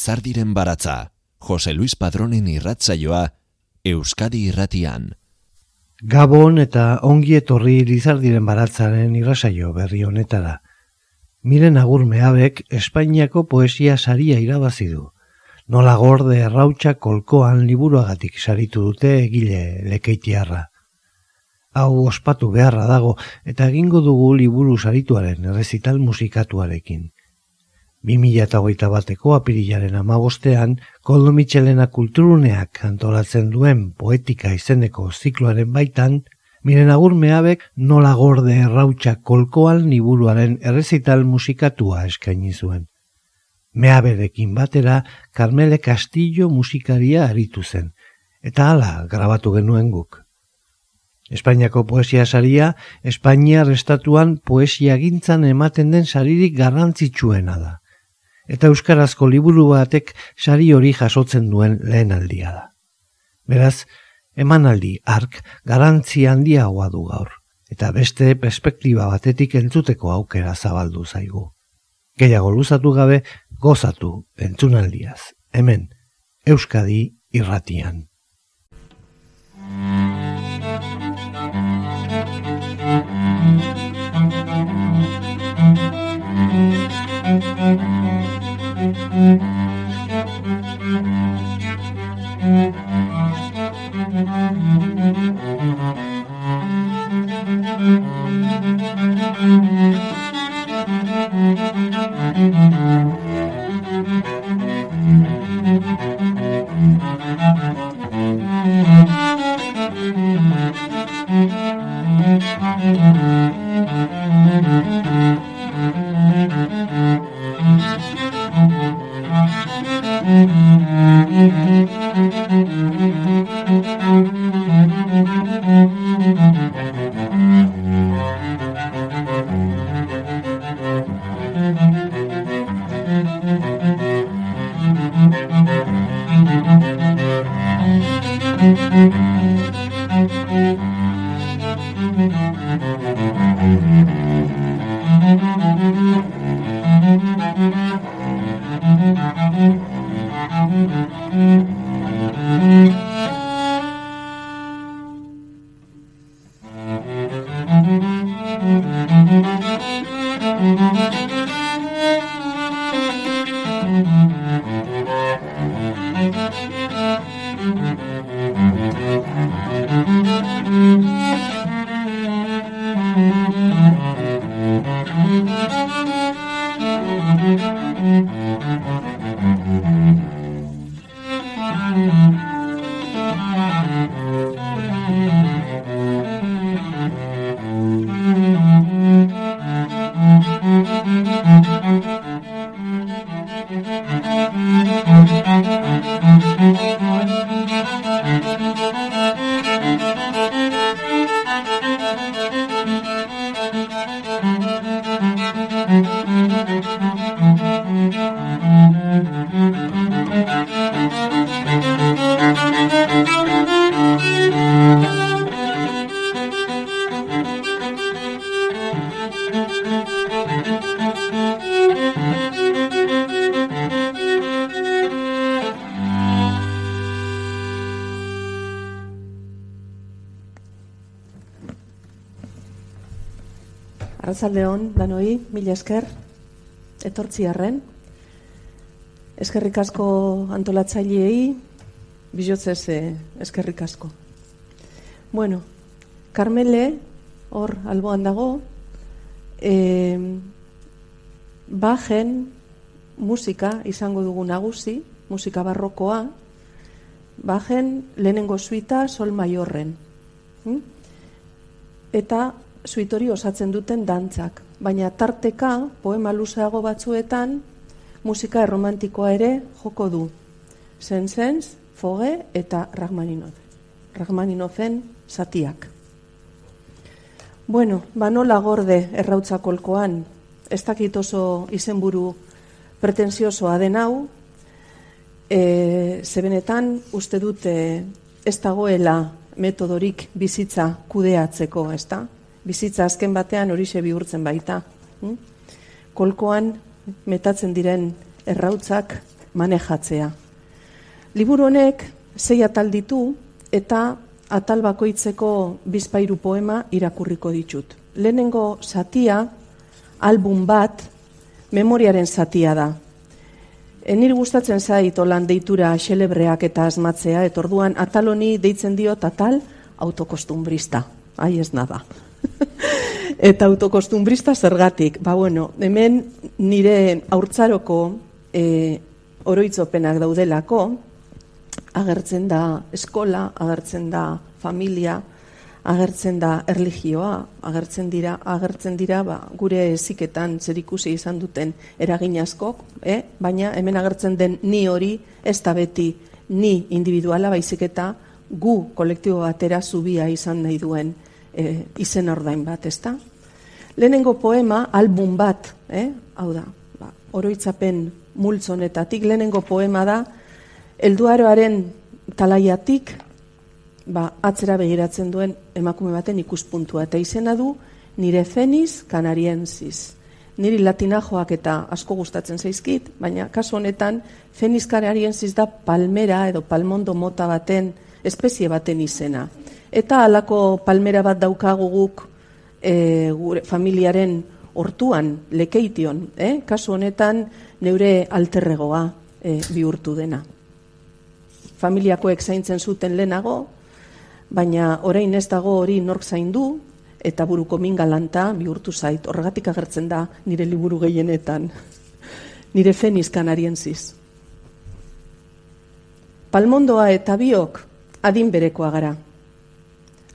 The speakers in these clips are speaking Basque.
Lizardiren baratza, Jose Luis Padronen irratzaioa, Euskadi irratian. Gabon eta ongi etorri Lizardiren baratzaren irratzaio berri honetara. Miren agur mehabek Espainiako poesia saria irabazi du. Nola gorde errautxa kolkoan liburuagatik saritu dute egile lekeitiarra. Hau ospatu beharra dago eta egingo dugu liburu sarituaren errezital musikatuarekin. 2008 bateko apirilaren amabostean, Koldo Michelena kulturuneak antolatzen duen poetika izeneko zikloaren baitan, miren agur mehabek nola gorde errautxa kolkoal niburuaren errezital musikatua eskaini zuen. Meaberekin batera, Carmele Castillo musikaria aritu zen, eta hala grabatu genuen guk. Espainiako poesia saria, Espainia restatuan poesia gintzan ematen den saririk garrantzitsuena da eta euskarazko liburu batek sari hori jasotzen duen lehen aldia da. Beraz, emanaldi ark garantzi handiagoa du gaur, eta beste perspektiba batetik entzuteko aukera zabaldu zaigu. Gehiago luzatu gabe, gozatu entzunaldiaz, hemen, Euskadi irratian. Arratzaldeon, danoi, mila esker, etortzi arren. Eskerrik asko antolatzaileei, bizotzez eh, eskerrik asko. Bueno, Carmele, hor alboan dago, e, bajen musika izango dugu nagusi, musika barrokoa, bajen lehenengo suita sol maiorren. Hm? Eta suitori osatzen duten dantzak, baina tarteka poema luzeago batzuetan musika erromantikoa ere joko du. Sensens, Foge eta Rachmaninov. Rachmaninoven satiak. Bueno, banola gorde errautzakolkoan, ez dakit oso izenburu pretensiosoa den hau, e, zebenetan uste dute ez dagoela metodorik bizitza kudeatzeko, ez da? Bizitza azken batean horixe bihurtzen baita. Hm? Kolkoan metatzen diren errautzak manejatzea. Liburu honek sei atal ditu eta atal bakoitzeko bizpairu poema irakurriko ditut. Lehenengo satia, album bat, memoriaren zatia da. Enir gustatzen zait holan deitura xelebreak eta asmatzea, eta orduan ataloni deitzen diot atal autokostumbrista. Ai ez nada. Eta autokostumbrista zergatik. Ba bueno, hemen nire aurtzaroko e, oroitzopenak daudelako, agertzen da eskola, agertzen da familia, agertzen da erlijioa, agertzen dira, agertzen dira ba, gure eziketan zerikusi izan duten eragin askok, eh? baina hemen agertzen den ni hori ez da beti ni individuala baizik eta gu kolektibo batera zubia izan nahi duen eh, izen ordain bat, ezta? Lehenengo poema, album bat, eh? hau da, ba, oroitzapen multzonetatik, lehenengo poema da, elduaroaren talaiatik ba, atzera begiratzen duen emakume baten ikuspuntua. Eta izena du nire feniz kanarienziz. Niri latina joak eta asko gustatzen zaizkit, baina kasu honetan feniz kanarienziz da palmera edo palmondo mota baten espezie baten izena. Eta halako palmera bat daukagu guk e, gure familiaren hortuan, lekeition, eh? kasu honetan neure alterregoa e, bihurtu dena. Familiakoek zaintzen zuten lehenago, baina orain ez dago hori nork zaindu eta buruko min galanta bihurtu zait. Horregatik agertzen da nire liburu gehienetan. nire feniz kanarienziz. Palmondoa eta biok adin berekoa gara.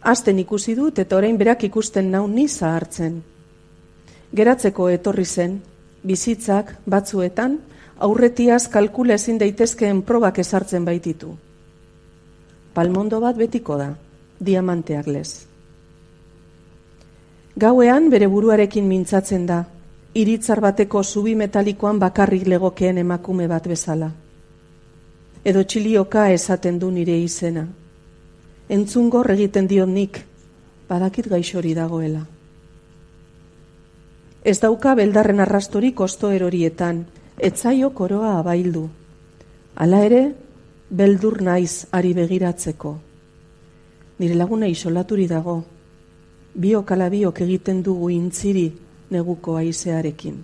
Azten ikusi dut eta orain berak ikusten nau niza hartzen. Geratzeko etorri zen, bizitzak batzuetan, aurretiaz kalkula ezin daitezkeen probak ezartzen baititu. Palmondo bat betiko da diamanteak lez. Gauean bere buruarekin mintzatzen da, iritzar bateko zubi metalikoan bakarrik legokeen emakume bat bezala. Edo txilioka esaten du nire izena. Entzungo egiten dion nik, badakit gaixori dagoela. Ez dauka beldarren arrastorik osto erorietan, etzaio koroa abaildu. Hala ere, beldur naiz ari begiratzeko nire laguna isolaturi dago, biok ala biok egiten dugu intziri neguko aizearekin.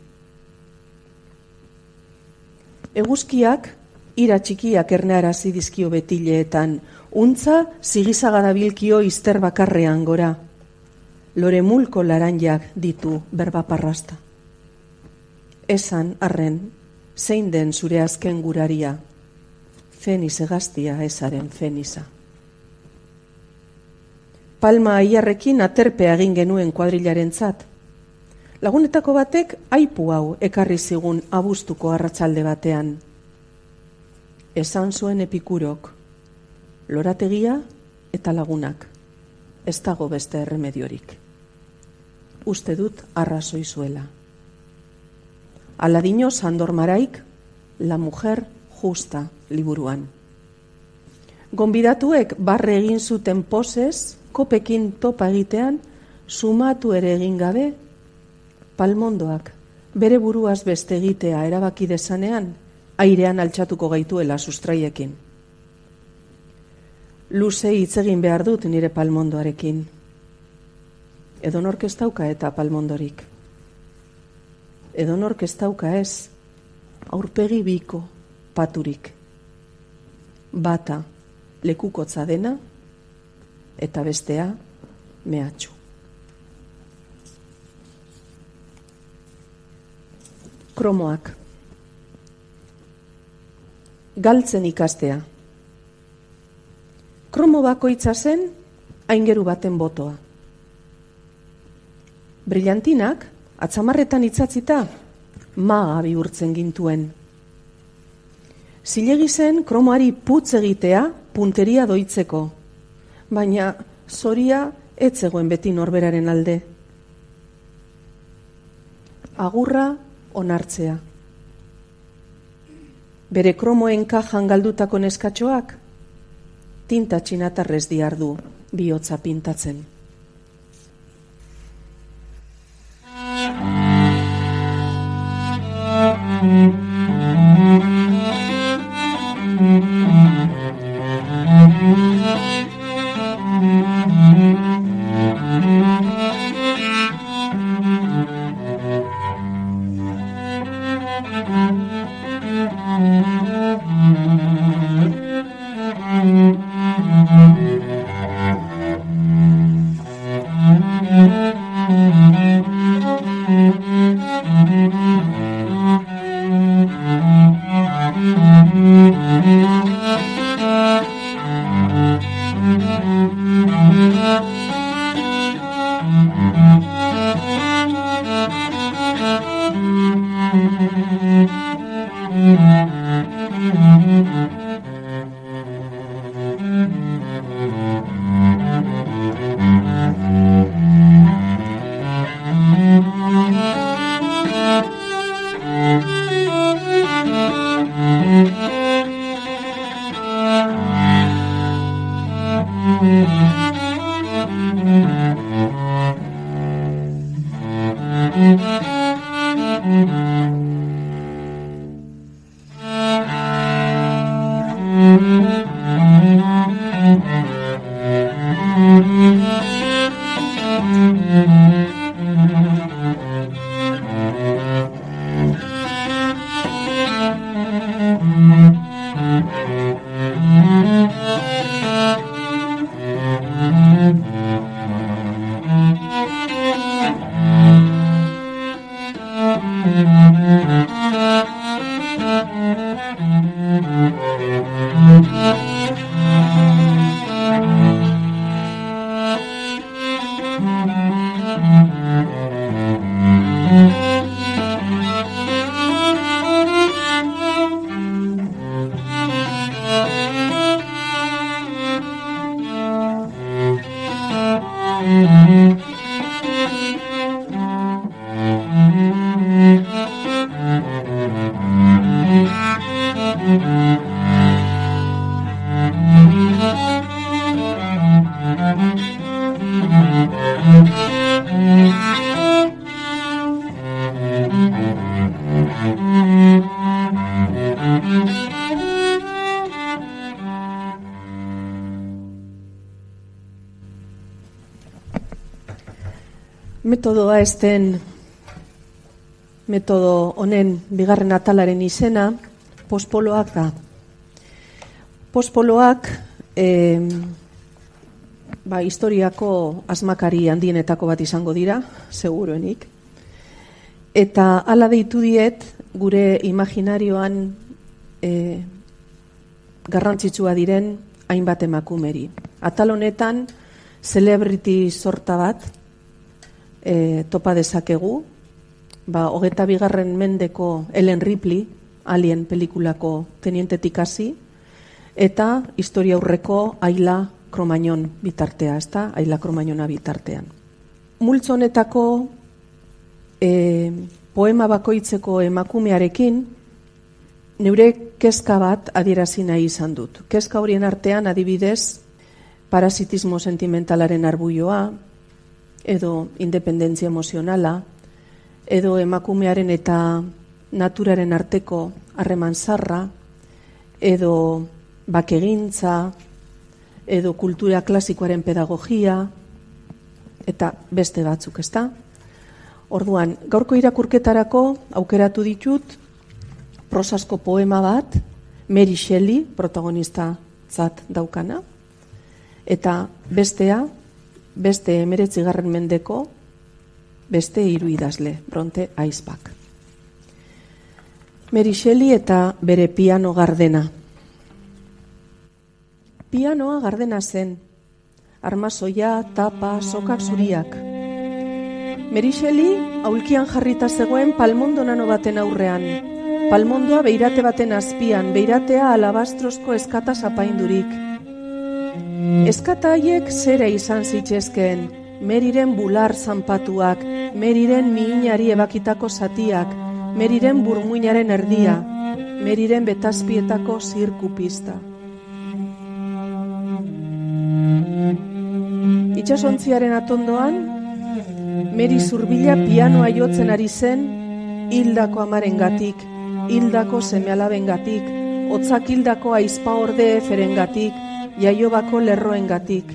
Eguzkiak, ira txikiak ernearazi dizkio betileetan, untza zigizagara bilkio izter bakarrean gora, lore mulko laranjak ditu berba parrasta. Esan, arren, zein den zure azken guraria, feniz egaztia esaren feniza. Palma aiarrekin aterpe egin genuen kuadrilaren zat. Lagunetako batek aipu hau ekarri zigun abuztuko arratsalde batean. Esan zuen epikurok, lorategia eta lagunak, ez dago beste erremediorik. Uste dut arrazoi zuela. Aladino Sandor Maraik, La Mujer Justa liburuan. Gonbidatuek barre egin zuten posez, kopekin topa egitean, sumatu ere egin gabe, palmondoak, bere buruaz beste egitea erabaki desanean, airean altxatuko gaituela sustraiekin. Luze hitz egin behar dut nire palmondoarekin. Edo nork ez dauka eta palmondorik. Edo nork ez dauka ez, aurpegi biko paturik. Bata, lekukotza dena, eta bestea mehatxu. Kromoak. Galtzen ikastea. Kromo bakoitza zen aingeru baten botoa. Brillantinak, atzamarretan itzatzita, maga bihurtzen gintuen. Zilegi zen kromoari putz egitea punteria doitzeko, baina zoria ez zegoen beti norberaren alde. Agurra onartzea. bere kromoen kajan galdutako neskatxoak, tinta txinatarrez diardu bihotza pintatzen. Thank you. Metodoa esten metodo honen bigarren atalaren izena pospoloak da. Pospoloak e, ba, historiako asmakari handienetako bat izango dira, seguruenik. Eta hala deitu diet gure imaginarioan e, garrantzitsua diren hainbat emakumeri. Atal honetan celebrity sorta bat, e, topa dezakegu, ba, hogeta bigarren mendeko Ellen Ripley, alien pelikulako tenientetik hasi, eta historia aurreko aila kromainon bitartea, ezta? Aila kromaiona bitartean. Multzo honetako e, poema bakoitzeko emakumearekin, neure kezka bat adierazi nahi izan dut. Kezka horien artean adibidez, parasitismo sentimentalaren arbuioa, edo independentzia emozionala, edo emakumearen eta naturaren arteko harreman zarra, edo bakegintza, edo kultura klasikoaren pedagogia, eta beste batzuk, ezta? Orduan, gaurko irakurketarako aukeratu ditut prosasko poema bat, Mary Shelley, protagonista zat daukana, eta bestea, beste emeretzigarren mendeko, beste hiru idazle, bronte aizpak. Merixeli eta bere piano gardena. Pianoa gardena zen, armazoia, tapa, sokak zuriak. Merixeli aulkian jarrita zegoen palmondo nano baten aurrean. Palmondoa beirate baten azpian, beiratea alabastrosko eskata zapaindurik. Eskata haiek zera izan zitzezkeen, meriren bular zanpatuak, meriren miinari ebakitako zatiak, meriren burmuinaren erdia, meriren betazpietako zirkupista. Itxasontziaren atondoan, meri zurbila pianoa jotzen ari zen, hildako amaren gatik, hildako semealaben gatik, otzak hildako aizpa orde eferen gatik, jaiobako lerroen gatik.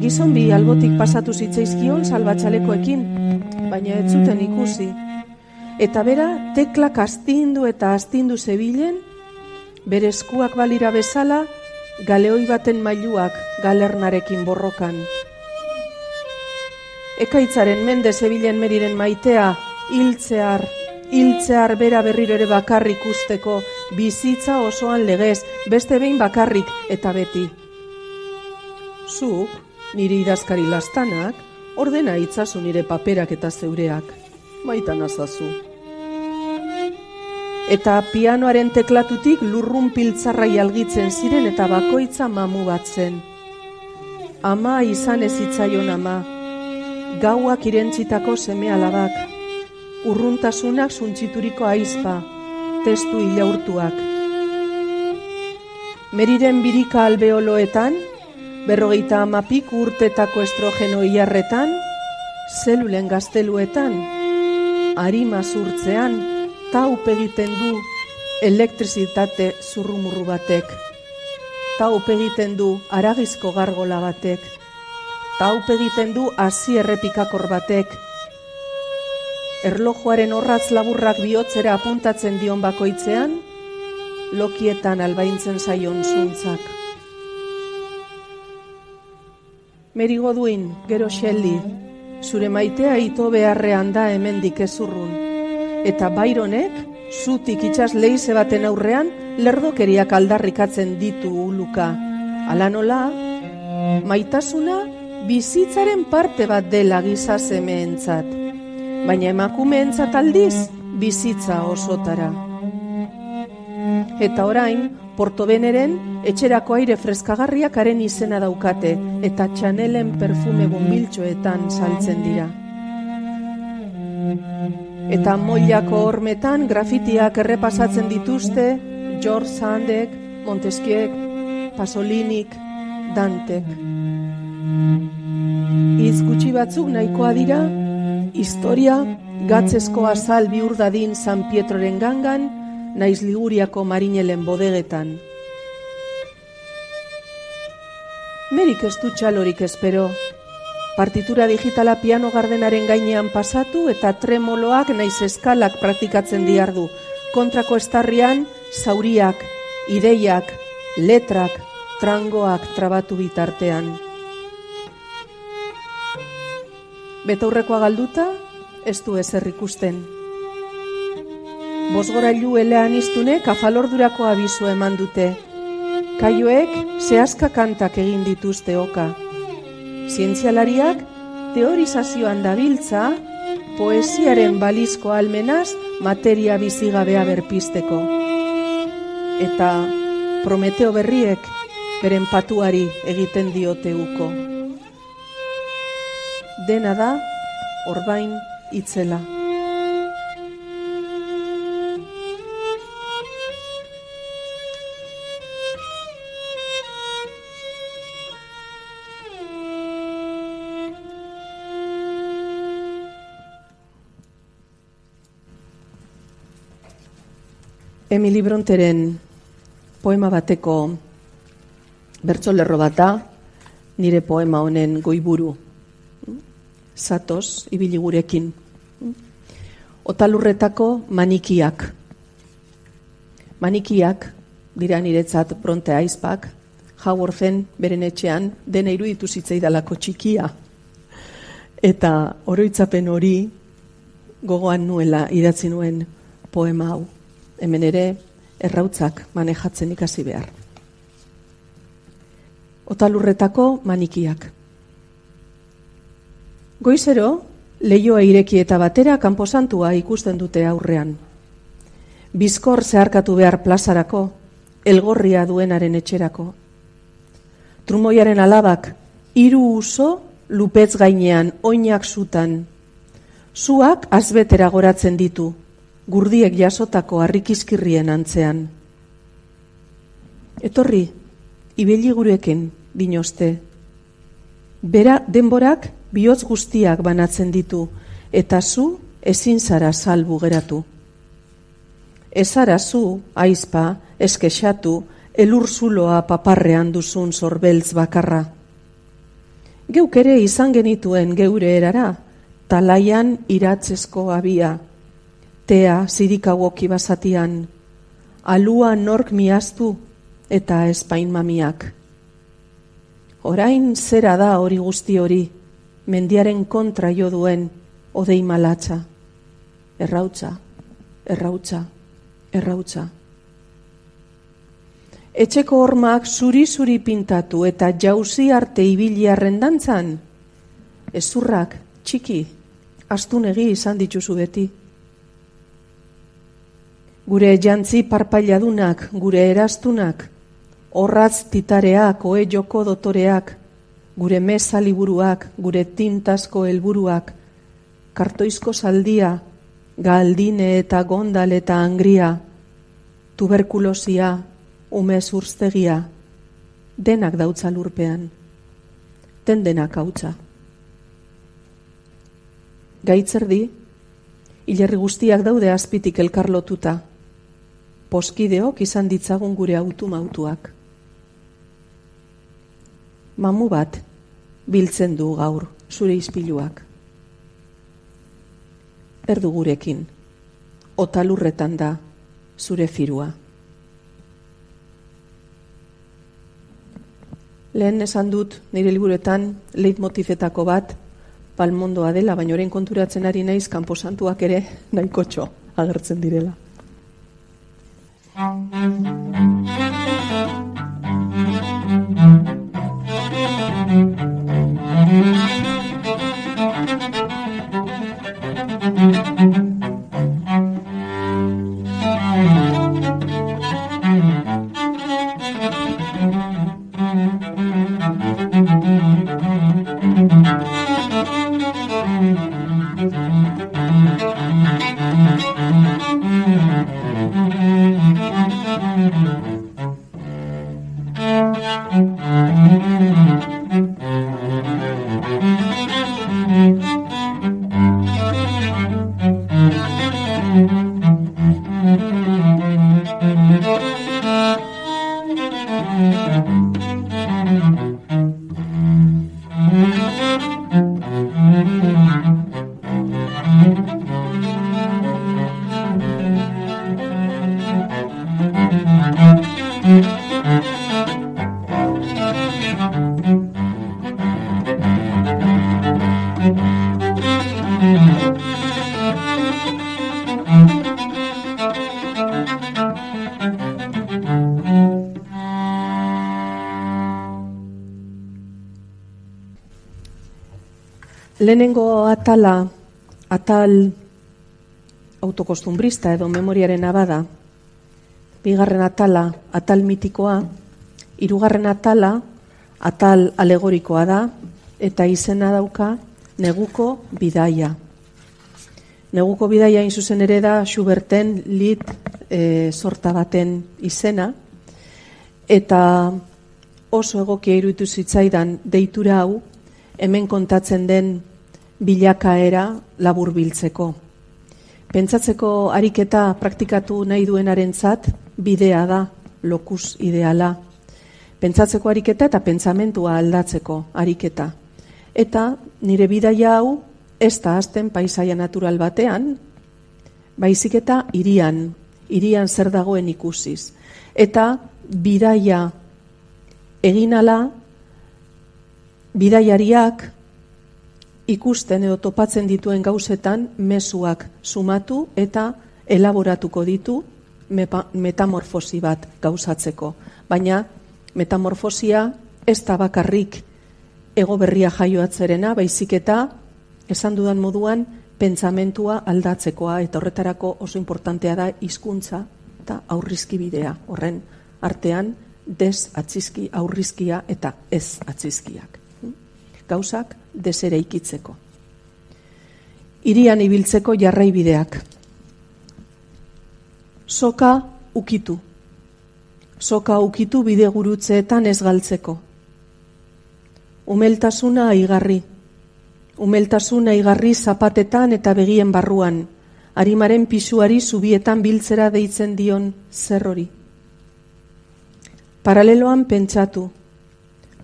Gizon bi albotik pasatu zitzaizkion salbatxalekoekin, baina ez zuten ikusi. Eta bera, teklak astindu eta astindu zebilen, bere eskuak balira bezala, galeoi baten mailuak galernarekin borrokan. Ekaitzaren mende zebilen meriren maitea, hiltzear, hiltzear bera berriro ere bakarrik usteko, bizitza osoan legez, beste behin bakarrik eta beti. Zuk, nire idazkari lastanak, ordena itzazu nire paperak eta zeureak, maitan azazu. Eta pianoaren teklatutik lurrun piltzarra algitzen ziren eta bakoitza mamu bat zen. Ama izan ez itzaion ama, gauak irentzitako seme alabak, urruntasunak suntzituriko aizpa, testu ilaurtuak. Meriren birika albeoloetan, berrogeita amapik urtetako estrogeno iarretan, zelulen gazteluetan, harima zurtzean, taup egiten du elektrizitate zurrumurru batek, taup egiten du aragizko gargola batek, taup egiten du hasi errepikakor batek, erlojuaren horratz laburrak bihotzera apuntatzen dion bakoitzean, lokietan albaintzen zaion zuntzak. Meri Goduin, gero Shelley, zure maitea ito beharrean da hemendik ezurrun. Eta Byronek, zutik itxas leize baten aurrean, lerdokeriak aldarrikatzen ditu uluka. Ala nola, maitasuna bizitzaren parte bat dela giza semeentzat. Baina emakumeentzat aldiz, bizitza osotara. Eta orain, Portobeneren etxerako aire freskagarriak haren izena daukate eta Chanelen perfume bombiltxoetan saltzen dira. Eta mollako hormetan grafitiak errepasatzen dituzte George Sandek, Montesquiek, Pasolinik, Dantek. Iz gutxi batzuk nahikoa dira, historia gatzezko azal biurdadin San Pietroren gangan, naiz liguriako marinelen bodegetan. Merik ez du txalorik espero. Partitura digitala piano gardenaren gainean pasatu eta tremoloak naiz eskalak praktikatzen diardu. Kontrako estarrian, zauriak, ideiak, letrak, trangoak trabatu bitartean. Betaurrekoa galduta, ez du ezer ikusten. Bosgorailu elean iztune kafalordurako abizu eman dute. Kaioek zehazka kantak egin dituzte oka. Zientzialariak teorizazioan dabiltza poesiaren balizko almenaz materia bizigabea berpisteko. Eta Prometeo berriek beren patuari egiten diote uko. Dena da, orbain itzela. Emily Bronteren poema bateko bertsolerro bat da, nire poema honen goiburu. Zatoz, ibili gurekin. Otalurretako manikiak. Manikiak, dira niretzat bronte aizpak, Howarden beren etxean dena iruditu zitzaidalako txikia. Eta oroitzapen hori gogoan nuela idatzi nuen poema hau hemen ere errautzak manejatzen ikasi behar. Otalurretako manikiak. Goizero, leioa ireki eta batera kanposantua ikusten dute aurrean. Bizkor zeharkatu behar plazarako, elgorria duenaren etxerako. Trumoiaren alabak, hiru uso lupetz gainean, oinak zutan. Zuak azbetera goratzen ditu, gurdiek jasotako harrikizkirrien antzean. Etorri, ibili gurekin, dinozte. Bera denborak bihotz guztiak banatzen ditu, eta zu ezin zara salbu geratu. Ezara zu, aizpa, eskexatu, elur zuloa paparrean duzun zorbeltz bakarra. Geuk ere izan genituen geure erara, talaian iratzezko abia, tea zirikagoki basatian, alua nork miaztu eta espain mamiak. Orain zera da hori guzti hori, mendiaren kontra jo duen odei malatza. Errautza, errautza, errautza. Etxeko hormak zuri-zuri pintatu eta jauzi arte ibili arrendantzan, ezurrak, txiki, astunegi izan dituzu beti. Gure jantzi parpailadunak, gure erastunak, horratz titareak, oe joko dotoreak, gure mesa liburuak, gure tintazko helburuak, kartoizko saldia, galdine eta gondal eta angria, tuberkulosia, umez urztegia, denak dautza lurpean, den denak hautza. Gaitzerdi, hilerri guztiak daude azpitik elkarlotuta, poskideok izan ditzagun gure autu mautuak. Mamu bat biltzen du gaur zure izpiluak. Erdu gurekin, otalurretan da zure firua. Lehen esan dut nire liburetan leitmotifetako bat palmondoa dela, baina orain konturatzen ari naiz kanposantuak ere nahiko txo agertzen direla. Lehenengo atala, atal autokostumbrista edo memoriaren abada, bigarren atala, atal mitikoa, hirugarren atala, atal alegorikoa da, eta izena dauka neguko bidaia. Neguko bidaia inzuzen ere da Schuberten lit e, sorta baten izena, eta oso egokia iruditu zitzaidan deitura hau, hemen kontatzen den bilakaera labur biltzeko. Pentsatzeko ariketa praktikatu nahi duenarentzat bidea da lokus ideala. Pentsatzeko ariketa eta pentsamentua aldatzeko ariketa. Eta nire bidaia hau ez da azten paisaia natural batean, baizik eta irian, irian zer dagoen ikusiz. Eta bidaia eginala, bidaiariak ikusten edo topatzen dituen gauzetan mezuak sumatu eta elaboratuko ditu metamorfosi bat gauzatzeko. Baina metamorfosia ez da bakarrik ego berria jaioatzerena, baizik eta esan dudan moduan pentsamentua aldatzekoa eta horretarako oso importantea da hizkuntza eta aurrizki bidea. Horren artean des atzizki aurrizkia eta ez atzizkiak. Gauzak desere ikitzeko. Irian ibiltzeko jarraibideak. soka ukitu. Soka ukitu bide gurutzeetan ez galtzeko. Umeltasuna aigarri. Umeltasuna aigarri zapatetan eta begien barruan. Arimaren pisuari zubietan biltzera deitzen dion zer hori. Paraleloan pentsatu.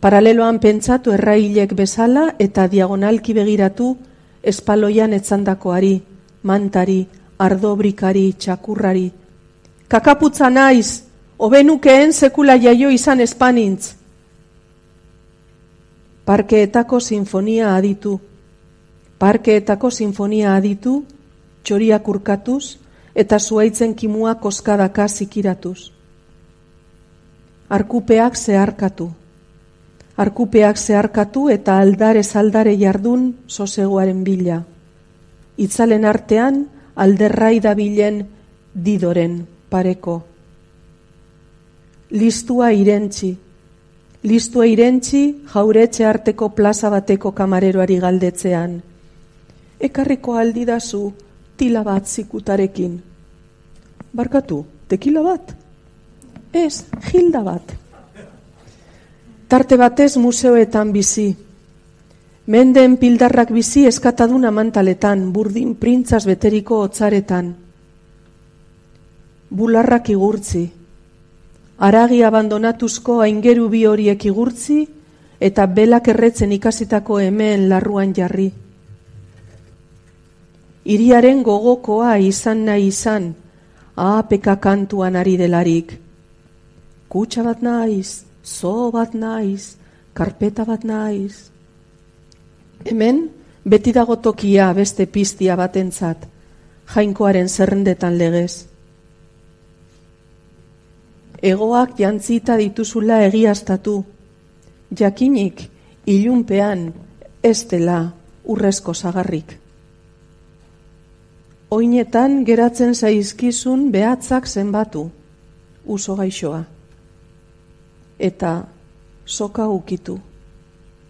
Paraleloan pentsatu errailek bezala eta diagonalki begiratu espaloian etzandakoari, mantari, ardobrikari, txakurrari. Kakaputza naiz, obenukeen sekula jaio izan espanintz. Parkeetako sinfonia aditu. Parkeetako sinfonia aditu, txoriak urkatuz, eta zuaitzen kimua koskadaka zikiratuz. Arkupeak zeharkatu. Arkupeak zeharkatu eta aldare aldare jardun sosegoaren bila. Itzalen artean, alderrai dabilen didoren pareko. Listua irentzi. Listua irentzi jauretxe arteko plaza bateko kamareroari galdetzean. Ekarriko aldidazu tila bat zikutarekin. Barkatu, tekila bat? Ez, gilda bat. Tarte batez museoetan bizi, Menden pildarrak bizi eskatadun amantaletan, burdin printzaz beteriko otzaretan. Bularrak igurtzi. Aragi abandonatuzko aingeru bi horiek igurtzi eta belak erretzen ikasitako hemen larruan jarri. Iriaren gogokoa izan nahi izan, apeka kantuan ari delarik. Kutsa bat naiz, zo bat naiz, karpeta bat naiz. Hemen, beti dago tokia beste piztia batentzat, jainkoaren zerrendetan legez. Egoak jantzita dituzula egiaztatu, jakinik ilunpean ez dela urrezko zagarrik. Oinetan geratzen zaizkizun behatzak zenbatu, uso gaixoa. Eta soka ukitu,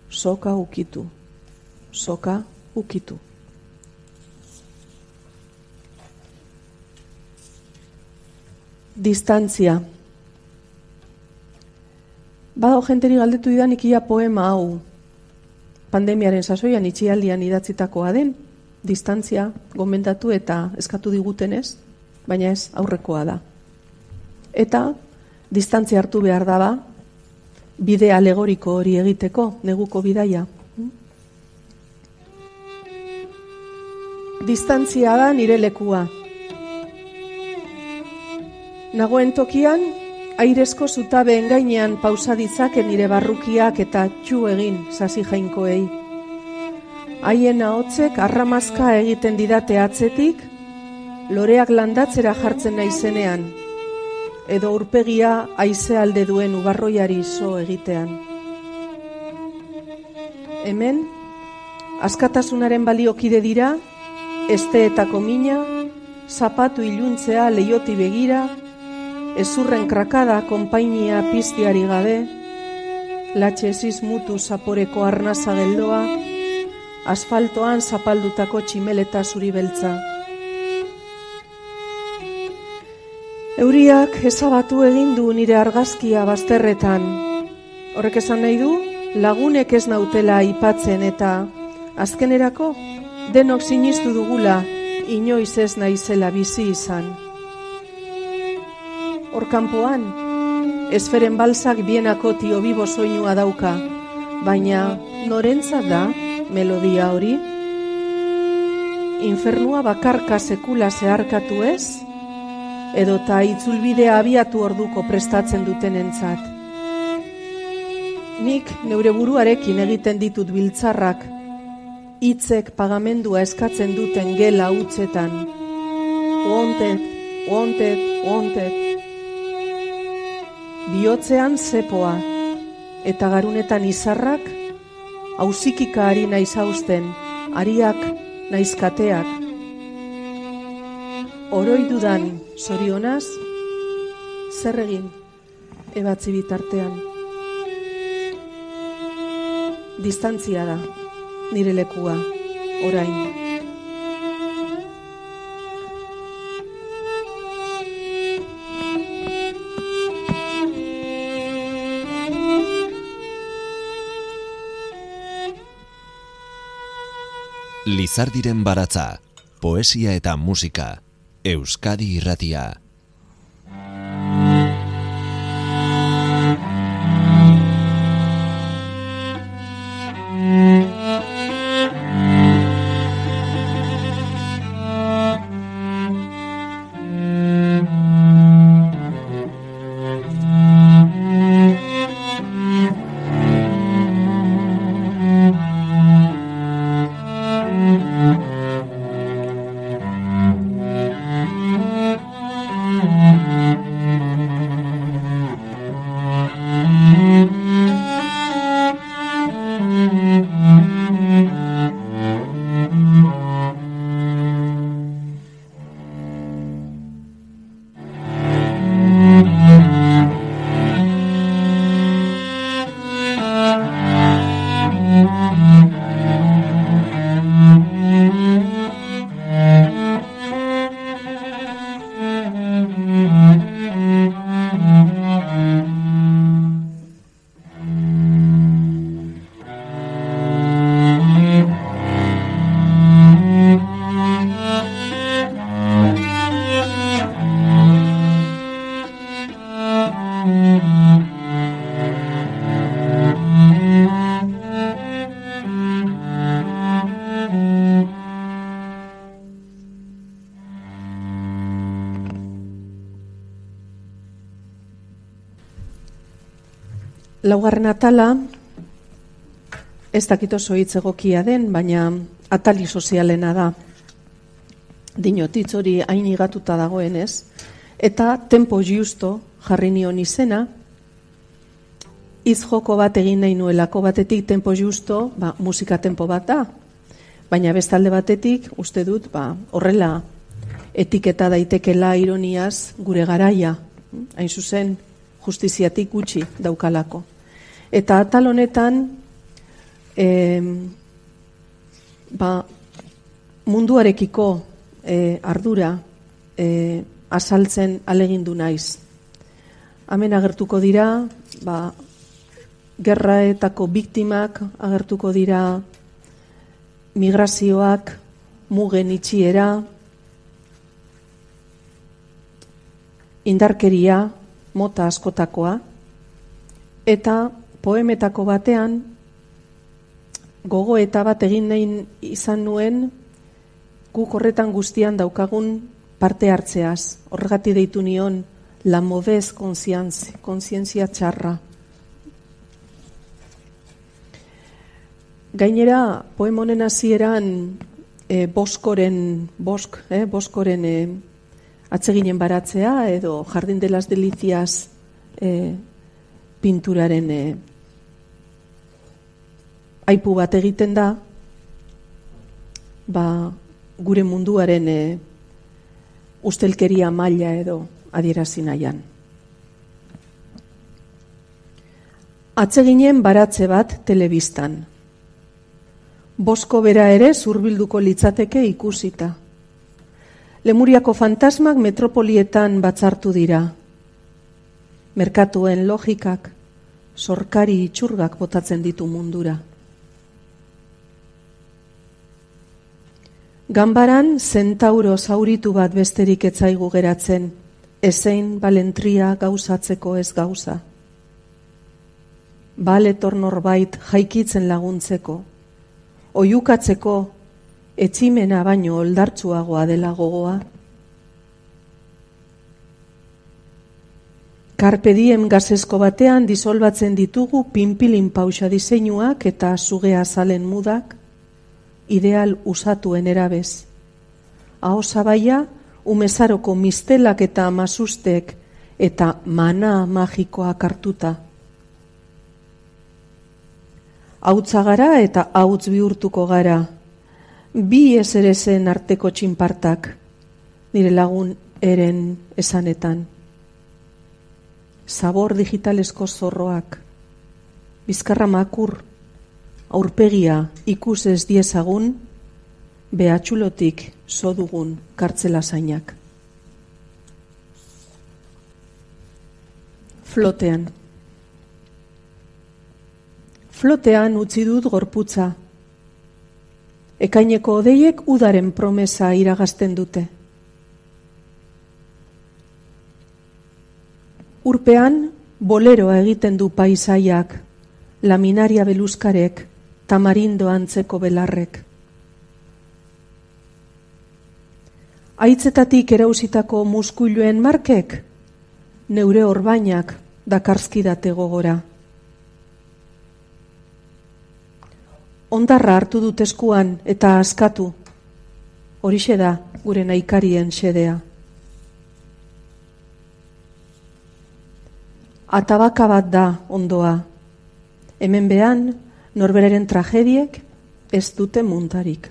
soka ukitu soka ukitu. Distantzia. Bado jenteri galdetu didan ikia poema hau. Pandemiaren sasoian itxialdian idatzitakoa den, distantzia gomendatu eta eskatu digutenez, baina ez aurrekoa da. Eta distantzia hartu behar daba, bide alegoriko hori egiteko, neguko bidaia. distantzia da nire lekua. Nagoen tokian, airezko zutabeen gainean pausa ditzaken nire barrukiak eta txu egin sasi jainkoei. Haien ahotzek arramazka egiten didate atzetik, loreak landatzera jartzen naizenean, edo urpegia aize alde duen ubarroiari zo egitean. Hemen, askatasunaren baliokide dira, esteetako mina, zapatu iluntzea leioti begira, ezurren krakada konpainia piztiari gabe, latxe mutu zaporeko arnaza geldoa, asfaltoan zapaldutako tximeleta zuri beltza. Euriak ezabatu egin du nire argazkia bazterretan. Horrek esan nahi du, lagunek ez nautela aipatzen eta azkenerako denok sinistu dugula inoiz ez naizela bizi izan. Horkanpoan, esferen balsak bienako tio bibo soinua dauka, baina norentzat da melodia hori? Infernua bakarka sekula zeharkatu ez? Edo ta itzulbidea abiatu orduko prestatzen duten entzat. Nik neure buruarekin egiten ditut biltzarrak hitzek pagamendua eskatzen duten gela utzetan. Wanted, wanted, wanted. Biotzean zepoa, eta garunetan izarrak, hauzikika ari naiz hausten, ariak naizkateak oroidudan sorionaz, zer egin, ebatzi bitartean. Distantzia da, nire lekua, orain. Lizardiren baratza, poesia eta musika. Euskadi irratia. Laugarren atala, ez dakit oso hitz egokia den, baina atali sozialena da. Dinotitz hori hain igatuta dagoen ez. Eta tempo justo jarri nion izena, iz joko bat egin nahi nuelako batetik tempo justo, ba, musika tempo bat da. Baina bestalde batetik, uste dut, ba, horrela etiketa daitekela ironiaz gure garaia. Hain zuzen, justiziatik gutxi daukalako. Eta atal honetan e, ba, munduarekiko e, ardura e, asaltzen alegindu naiz. Hemen agertuko dira, ba, gerraetako biktimak agertuko dira, migrazioak, mugen itxiera, indarkeria, mota askotakoa, eta poemetako batean gogo eta bat egin nahi izan nuen guk horretan guztian daukagun parte hartzeaz. Horregati deitu nion la modez konsientzia txarra. Gainera, poemonen hasieran e, boskoren, bosk, e, boskoren e, atseginen baratzea edo jardin de las delicias e, pinturaren e, aipu bat egiten da, ba, gure munduaren e, ustelkeria maila edo adierazi nahian. Atseginen baratze bat telebistan. Bosko bera ere zurbilduko litzateke ikusita. Lemuriako fantasmak metropolietan batzartu dira. Merkatuen logikak, sorkari itxurgak botatzen ditu mundura. Ganbaran zentauro zauritu bat besterik etzaigu geratzen, ezein balentria gauzatzeko ez gauza. Baletor norbait jaikitzen laguntzeko, oiukatzeko etximena baino oldartsuagoa dela gogoa. Karpe diem gazesko batean disolbatzen ditugu pinpilin pausa diseinuak eta sugea zalen mudak, ideal usatuen erabez. Aho zabaia, umezaroko mistelak eta amasustek eta mana magikoak hartuta. Hautza gara eta hautz bihurtuko gara. Bi ezerezen arteko txinpartak, nire lagun eren esanetan. Zabor digitalesko zorroak, bizkarra makur, aurpegia ikus ez diezagun, behatxulotik sodugun kartzela zainak. Flotean. Flotean utzi dut gorputza. ekaineko odeiek udaren promesa iragazten dute. Urpean, boleroa egiten du paisaiak, laminaria beluskarek, tamarindo antzeko belarrek. Aitzetatik erausitako muskuiluen markek, neure orbainak dakarzkidate gogora. Ondarra hartu dut eskuan eta askatu, horixe da gure naikarien xedea. Atabaka bat da ondoa, hemen behan norberaren tragediek ez dute muntarik.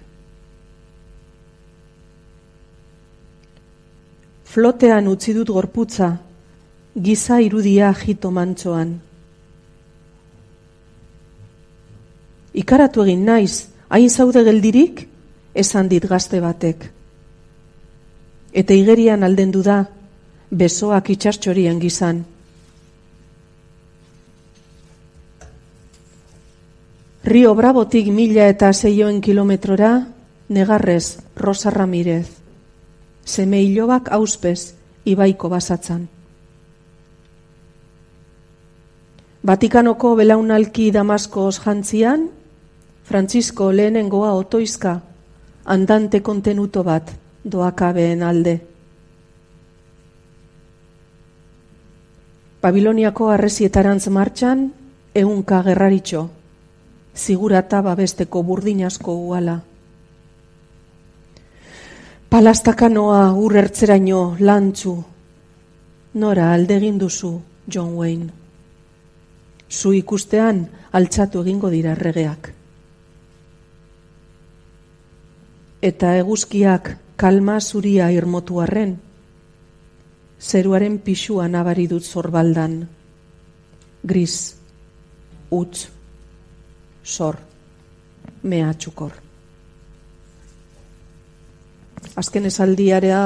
Flotean utzi dut gorputza, giza irudia jito mantsoan. Ikaratu egin naiz, hain zaude geldirik, esan dit gazte batek. Eta igerian aldendu da, besoak itxartxorien gizan. Rio Brabotik mila eta zeioen kilometrora, negarrez, Rosa Ramirez seme hilobak auspez ibaiko basatzan. Vatikanoko belaunalki Damaskoz jantzian, Francisco lehenengoa otoizka, andante kontenuto bat doakabeen alde. Babiloniako arrezietarantz martxan, eunka gerraritxo, zigurata babesteko burdinasko uala. Palastakanoa urrertzeraino lantzu, nora aldegin duzu John Wayne. Zu ikustean altzatu egingo dira regeak. Eta eguzkiak kalma zuria irmotu arren, zeruaren pixua nabari dut zorbaldan, gris, utz, sor, mehatxukor azken esaldiarea,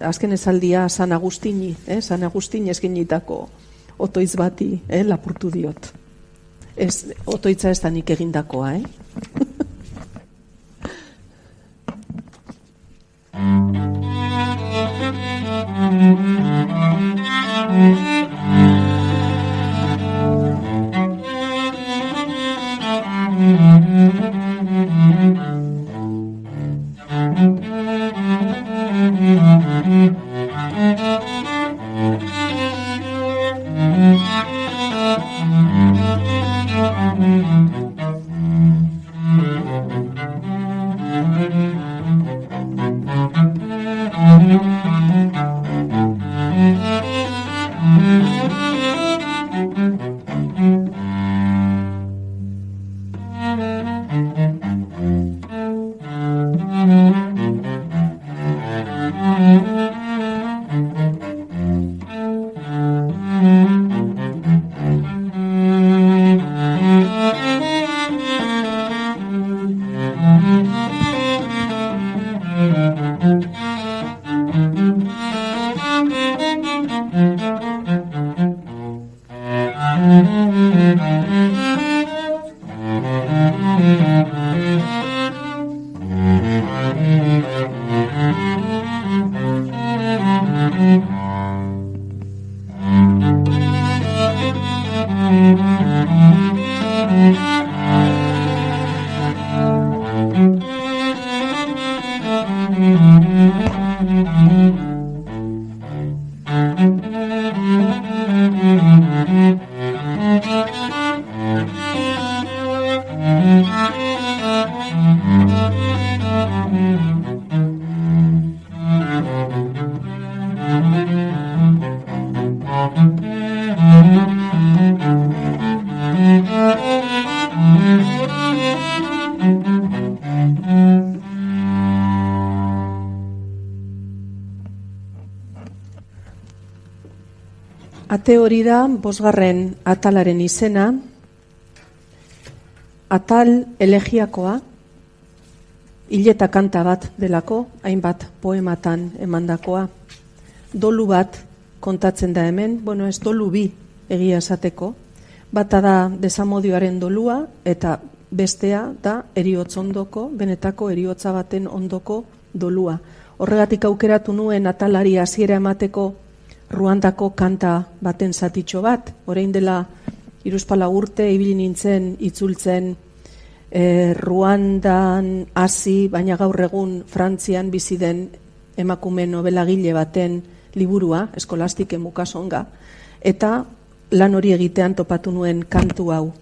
azken esaldia San Agustini, eh, San Agustin eskenitako otoiz bati, eh, lapurtu diot. Ez, otoitza ez da nik egindakoa, eh? Mm-hmm. Ate hori da, bosgarren atalaren izena, atal elegiakoa, hileta kanta bat delako, hainbat poematan emandakoa, dolu bat kontatzen da hemen, bueno ez dolu bi egia esateko, bata da desamodioaren dolua eta bestea da eriotz ondoko, benetako eriotza baten ondoko dolua. Horregatik aukeratu nuen atalari hasiera emateko Ruandako kanta baten zatitxo bat, orain dela iruzpala urte, ibili nintzen, itzultzen, e, Ruandan hasi, baina gaur egun Frantzian bizi den emakume nobelagile baten liburua, eskolastike mukasonga, eta lan hori egitean topatu nuen kantu hau.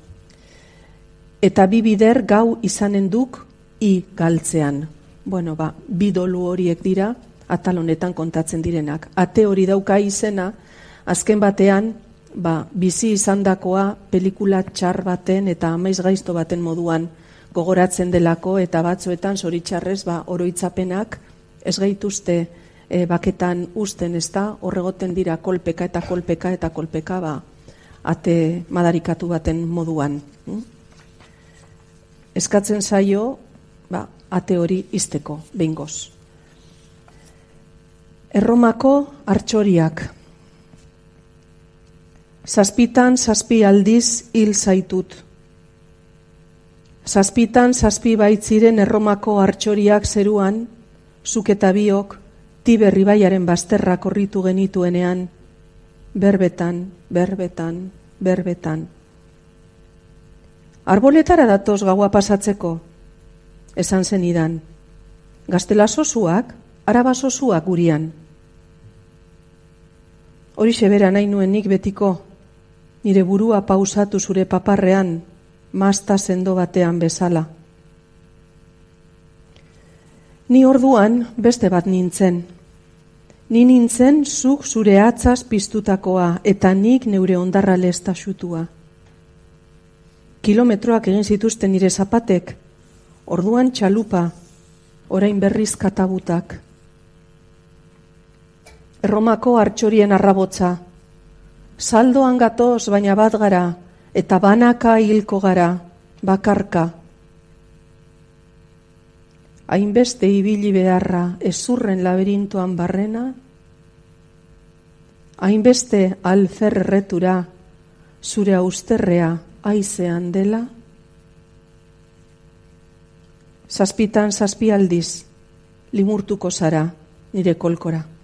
Eta bi bider gau izanen duk i galtzean. Bueno, ba, bi dolu horiek dira, atal honetan kontatzen direnak. Ate hori dauka izena, azken batean, ba, bizi izandakoa pelikula txar baten eta amaiz gaizto baten moduan gogoratzen delako eta batzuetan zoritxarrez ba, oroitzapenak ez gaituzte e, baketan usten ez da, horregoten dira kolpeka eta kolpeka eta kolpeka ba, ate madarikatu baten moduan. Hm? Eskatzen zaio, ba, ate hori izteko, behingoz. Erromako artxoriak. Zazpitan zazpi aldiz hil zaitut. Zazpitan zazpi baitziren erromako artxoriak zeruan, zuk eta biok, tiberri baiaren bazterra korritu genituenean, berbetan, berbetan, berbetan. Arboletara datoz gaua pasatzeko, esan zen idan. Gaztela sosuak, araba sosuak gurian. Hori sebera nahi nuen nik betiko, nire burua pausatu zure paparrean, mazta sendo batean bezala. Ni orduan beste bat nintzen. Ni nintzen zuk zure atzaz piztutakoa eta nik neure ondarra lesta xutua. Kilometroak egin zituzten nire zapatek, orduan txalupa, orain berriz katabutak. Erromako hartxorien arrabotza, saldoan gatoz baina bat gara, eta banaka hilko gara, bakarka. Hainbeste ibili beharra ezurren laberintuan barrena, hainbeste alferretura zure austerrea aizean dela, zazpitan zazpialdiz limurtuko zara nire kolkora.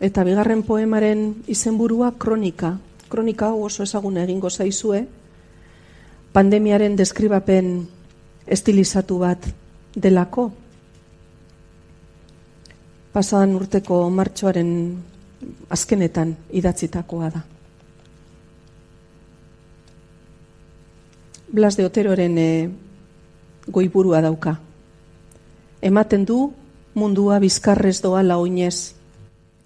Eta bigarren poemaren izenburua kronika. Kronika oso ezaguna egingo zaizue, pandemiaren deskribapen estilizatu bat delako. Pasadan urteko martxoaren azkenetan idatzitakoa da. Blas de Oteroren e, goiburua dauka. Ematen du mundua bizkarrez doa laoinez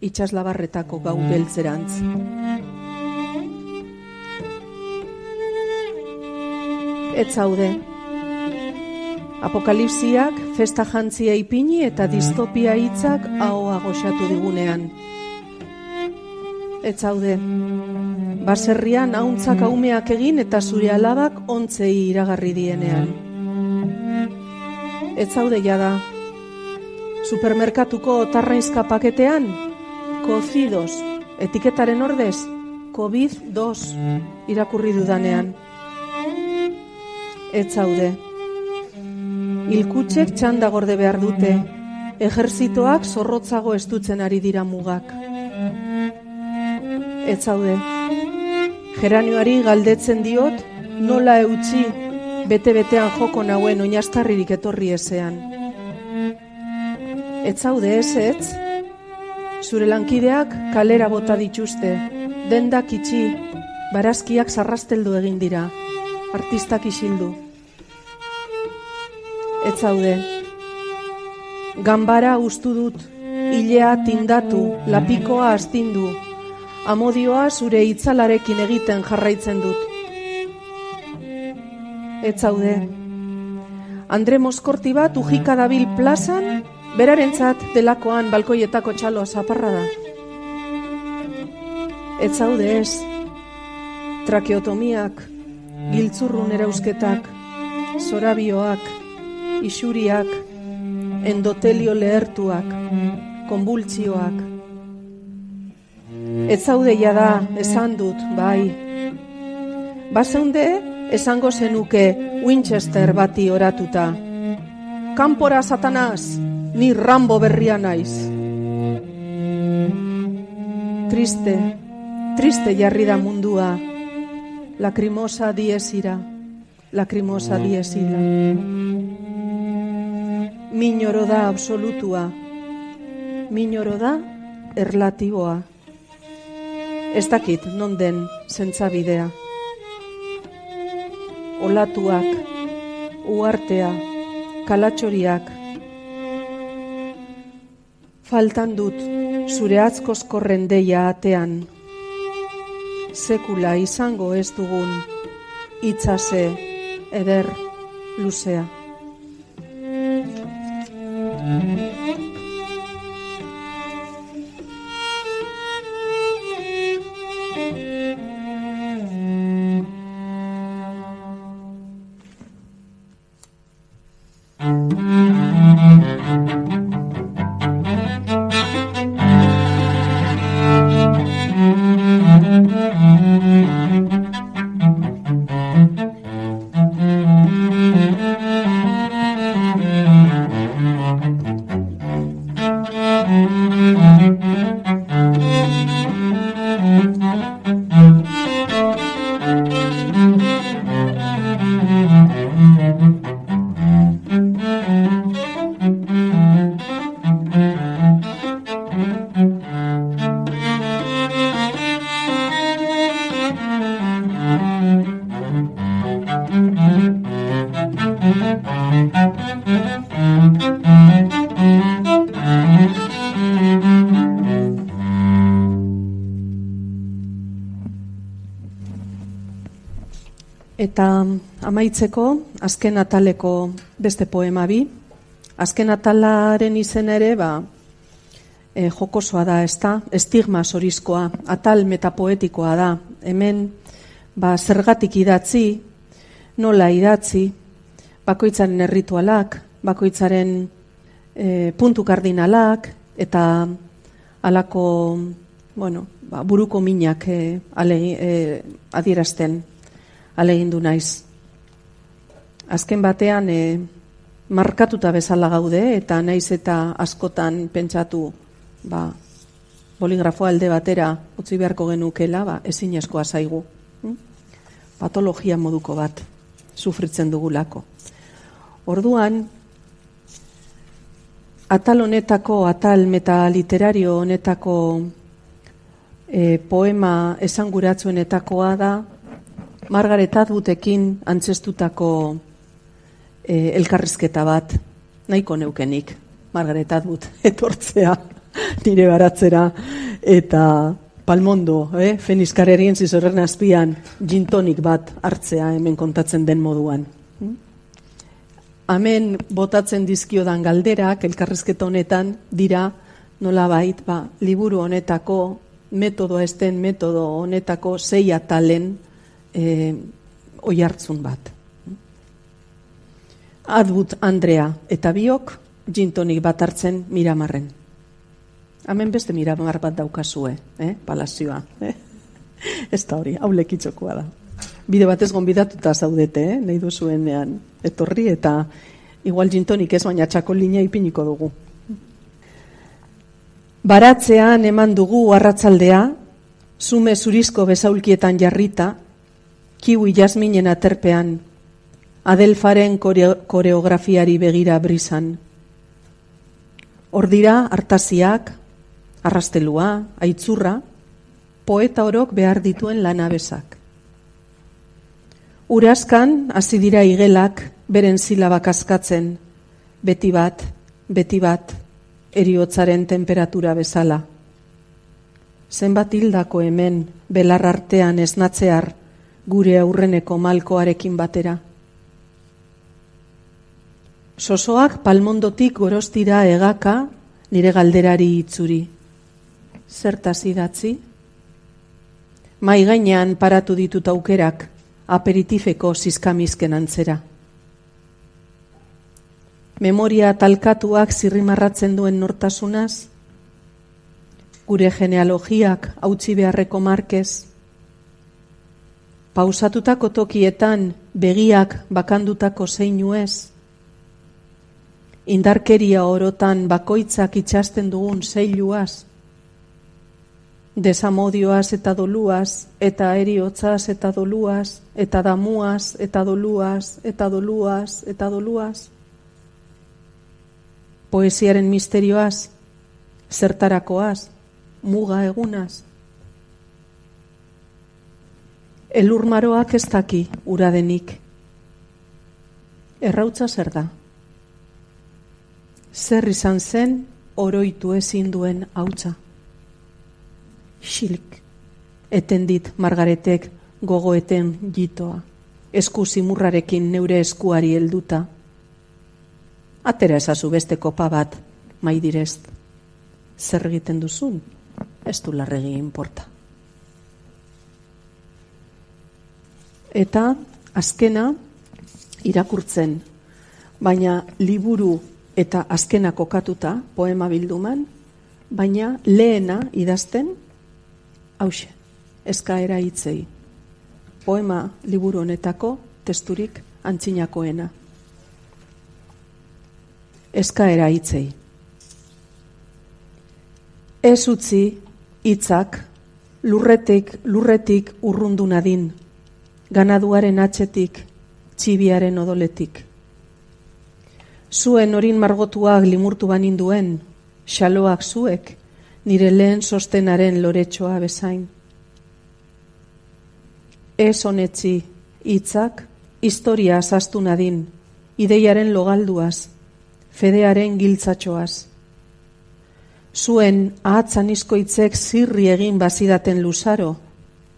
itxaslabarretako gau beltzerantz. Ez zaude. Apokalipsiak festa jantzia ipini eta distopia hitzak ahoa goxatu digunean. Ez zaude. Baserrian hauntzak aumeak egin eta zure alabak ontzei iragarri dienean. Ez zaude jada. Supermerkatuko tarraizka paketean Kozidos, etiketaren ordez, COVID-2 irakurri dudanean. Ez zaude. Ilkutsek txanda gorde behar dute, ejerzitoak zorrotzago estutzen ari dira mugak. Ez zaude. Geranioari galdetzen diot, nola eutxi, bete-betean joko nauen oinastarririk etorri ezean. Ez zaude ez ez, Zure lankideak kalera bota dituzte, dendak itxi, barazkiak zarrasteldu egin dira, artistak isildu. Ez zaude, gambara ustu dut, ilea tindatu, lapikoa astindu, amodioa zure itzalarekin egiten jarraitzen dut. Ez zaude, Andre Moskorti bat ujika dabil plazan, Berarentzat delakoan balkoietako txaloa zaparra da. Ez zaude ez, trakeotomiak, giltzurrun erauzketak, zorabioak, isuriak, endotelio lehertuak, konbultzioak. Ez zaude da, esan dut, bai, Bazeunde, esango zenuke Winchester bati oratuta. Kanpora satanaz, ni rambo berria naiz. Triste, triste jarri da mundua, lakrimosa diesira, lakrimosa diesira. Minoro da absolutua, minoro da erlatiboa. Ez dakit non den zentzabidea. Olatuak, uartea, kalatxoriak. Faltan dut zure atzkozkorren deia atean. Sekula izango ez dugun itzase eder luzea. Eta amaitzeko, azken ataleko beste poema bi. Azken atalaren izen ere, ba, e, jokosoa da, ez da, estigma sorizkoa, atal metapoetikoa da. Hemen, ba, zergatik idatzi, nola idatzi, bakoitzaren erritualak, bakoitzaren e, puntu kardinalak, eta alako, bueno, ba, buruko minak e, ale, e, adierazten alegindu naiz. Azken batean e, markatuta bezala gaude eta naiz eta askotan pentsatu ba, boligrafo alde batera utzi beharko genukela ba, ezin eskoa zaigu. Hm? Patologia moduko bat sufritzen dugulako. Orduan, atal honetako, atal meta literario honetako e, poema esanguratzuenetakoa da Margaret Atwoodekin antzestutako e, elkarrizketa bat, nahiko neukenik, Margaret Atwood etortzea nire baratzera, eta palmondo, eh? fenizkarerien zizorren azpian, gintonik bat hartzea hemen kontatzen den moduan. Hemen botatzen dizkiodan galderak, elkarrizketa honetan, dira, nola bait, ba, liburu honetako, metodo esten metodo honetako zei atalen, e, oi hartzun bat. Adbut Andrea eta biok jintonik bat hartzen miramarren. Hemen beste miramar bat daukazue, eh? palazioa. Eh? Ez da hori, hau lekitzokoa da. Bide batez gonbidatuta zaudete, eh? nahi duzuenean etorri eta igual jintonik ez baina txako linea ipiniko dugu. Baratzean eman dugu arratzaldea, zume zurizko bezaulkietan jarrita, kiwi jasminen aterpean, adelfaren koreografiari begira brisan. Ordira hartaziak, arrastelua, aitzurra, poeta orok behar dituen lanabesak. Uraskan, hasi dira igelak, beren zilabak askatzen, beti bat, beti bat, eriotzaren temperatura bezala. Zenbat hildako hemen, belar artean esnatzear, gure aurreneko malkoarekin batera. Sosoak palmondotik gorostira egaka nire galderari itzuri. Zertaz idatzi? Mai gainean paratu ditut aukerak aperitifeko zizkamizken antzera. Memoria talkatuak zirrimarratzen duen nortasunaz? Gure genealogiak hautsi beharreko markez? Pausatutako tokietan begiak bakandutako zeinu ez, indarkeria orotan bakoitzak itxasten dugun zeiluaz, desamodioaz eta doluaz, eta eriotzaz eta doluaz, eta damuaz eta doluaz, eta doluaz eta doluaz, poesiaren misterioaz, zertarakoaz, muga egunaz. Elur maroak ez daki uradenik. Errautza zer da? Zer izan zen oroitu ezin duen hautza. Xilik, eten dit margaretek gogoeten jitoa, esku zimurrarekin neure eskuari helduta. Atera ezazu beste kopa bat, maidirez, zer egiten duzun, ez du larregi inporta. Eta azkena irakurtzen, baina liburu eta azkena kokatuta poema bilduman, baina lehena idazten, hause, eskaera hitzei. Poema liburu honetako testurik antzinakoena. Eskaera hitzei. Ez utzi hitzak lurretik lurretik urrundu nadin ganaduaren atxetik, txibiaren odoletik. Zuen orin margotuak limurtu baninduen, xaloak zuek, nire lehen sostenaren loretsoa bezain. Ez honetzi, hitzak, historia azaztu nadin, ideiaren logalduaz, fedearen giltzatxoaz. Zuen ahatzan izkoitzek zirri egin bazidaten luzaro,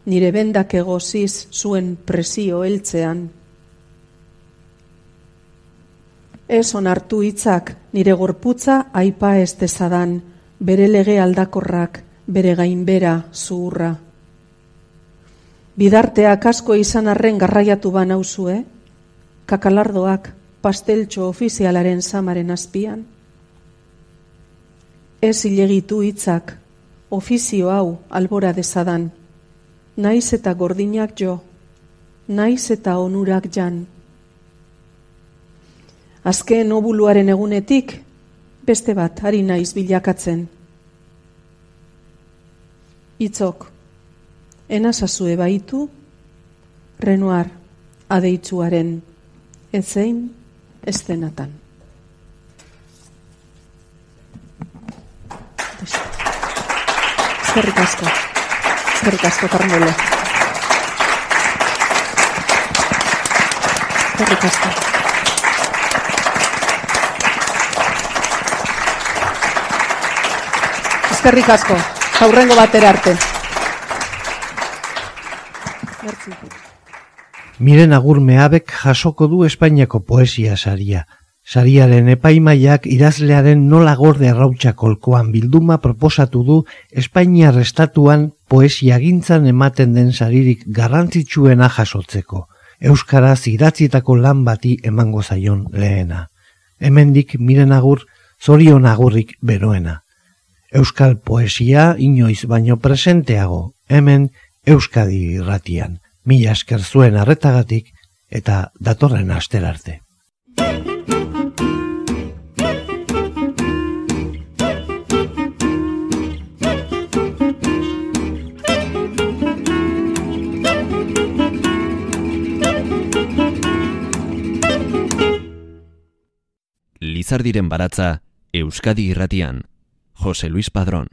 nire bendak egoziz zuen presio heltzean. Ez onartu hitzak nire gorputza aipa ez dezadan, bere lege aldakorrak, bere gainbera zuhurra. Bidarteak asko izan arren garraiatu ba nauzue, kakalardoak pasteltxo ofizialaren samaren azpian. Ez hilegitu hitzak, ofizio hau albora dezadan, naiz eta gordinak jo, naiz eta onurak jan. Azken obuluaren egunetik, beste bat, ari naiz bilakatzen. Itzok, enazazue baitu, renuar adeitzuaren ezein estenatan. Zerrik asko. Eskerrik asko, Carmelo. Eskerrik asko. Eskerrik asko. Aurrengo batera arte. Miren agur mehabek jasoko du Espainiako poesia saria. Sariaren epaimaiak idazlearen nola gorde arrautxa kolkoan bilduma proposatu du Espainiar estatuan poesia gintzan ematen den saririk garrantzitsuena jasotzeko. Euskaraz idatzitako lan bati emango zaion lehena. Hemendik miren agur, zorion agurrik beroena. Euskal poesia inoiz baino presenteago, hemen Euskadi irratian. Mila esker zuen arretagatik eta datorren asterarte. Lizardiren baratza Euskadi Irratian Jose Luis Padrón